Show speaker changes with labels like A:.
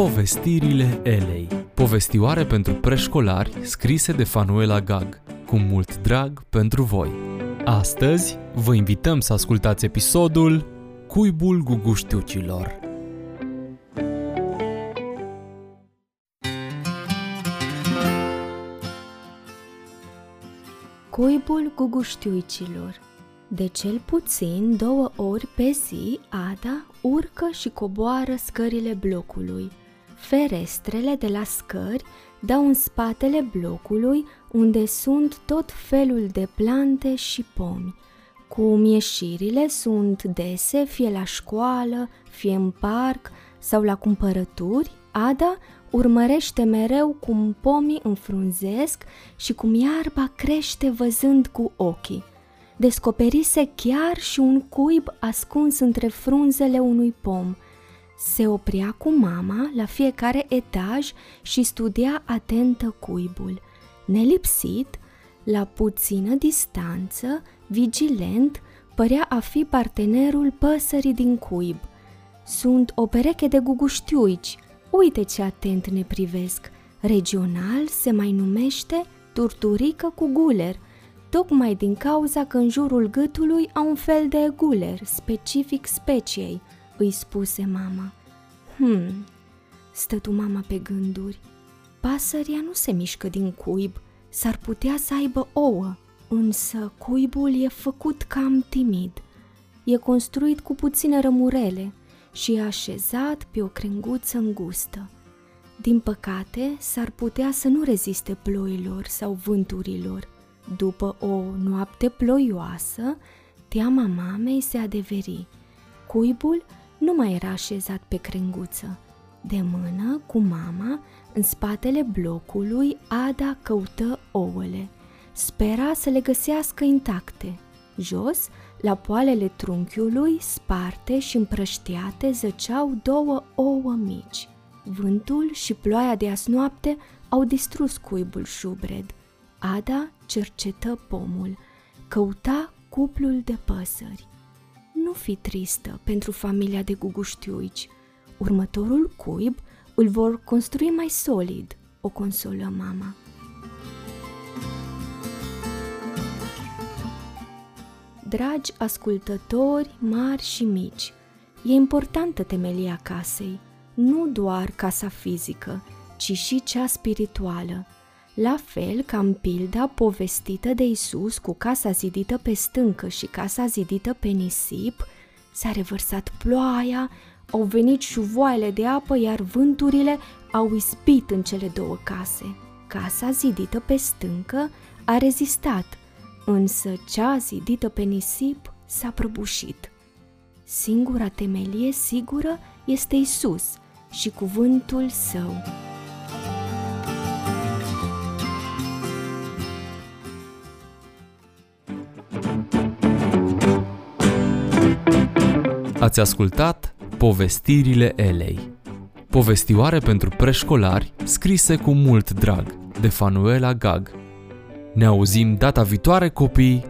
A: Povestirile Elei. Povestioare pentru preșcolari scrise de Fanuela Gag. Cu mult drag pentru voi. Astăzi vă invităm să ascultați episodul Cuibul Guguștiucilor.
B: Cuibul Guguștiuicilor. De cel puțin două ori pe zi, Ada urcă și coboară scările blocului. Ferestrele de la scări dau în spatele blocului unde sunt tot felul de plante și pomi. Cum ieșirile sunt dese fie la școală, fie în parc sau la cumpărături, Ada urmărește mereu cum pomii înfrunzesc și cum iarba crește văzând cu ochii. Descoperise chiar și un cuib ascuns între frunzele unui pom. Se oprea cu mama la fiecare etaj și studia atentă cuibul. Nelipsit, la puțină distanță, vigilent, părea a fi partenerul păsării din cuib. Sunt o pereche de guguștiuici, Uite ce atent ne privesc. Regional se mai numește turturică cu guler, tocmai din cauza că în jurul gâtului au un fel de guler, specific speciei, îi spuse mama. Hmm, stătu mama pe gânduri. Pasăria nu se mișcă din cuib, s-ar putea să aibă ouă, însă cuibul e făcut cam timid. E construit cu puține rămurele, și e așezat pe o crenguță îngustă. Din păcate, s-ar putea să nu reziste ploilor sau vânturilor. După o noapte ploioasă, teama mamei se adeveri. Cuibul nu mai era așezat pe crenguță. De mână, cu mama, în spatele blocului, Ada căută ouăle. Spera să le găsească intacte. Jos, la poalele trunchiului, sparte și împrăștiate, zăceau două ouă mici. Vântul și ploaia de asnoapte au distrus cuibul șubred. Ada cercetă pomul, căuta cuplul de păsări. Nu fi tristă pentru familia de guguștiuici. Următorul cuib îl vor construi mai solid, o consolă mama. Dragi ascultători mari și mici, e importantă temelia casei, nu doar casa fizică, ci și cea spirituală. La fel ca în pilda povestită de Isus cu casa zidită pe stâncă și casa zidită pe nisip, s-a revărsat ploaia, au venit șuvoaiele de apă, iar vânturile au ispit în cele două case. Casa zidită pe stâncă a rezistat, însă cea zidită pe nisip s-a prăbușit. Singura temelie sigură este Isus și cuvântul său.
A: Ați ascultat Povestirile Elei Povestioare pentru preșcolari scrise cu mult drag de Fanuela Gag ne auzim data viitoare, copii!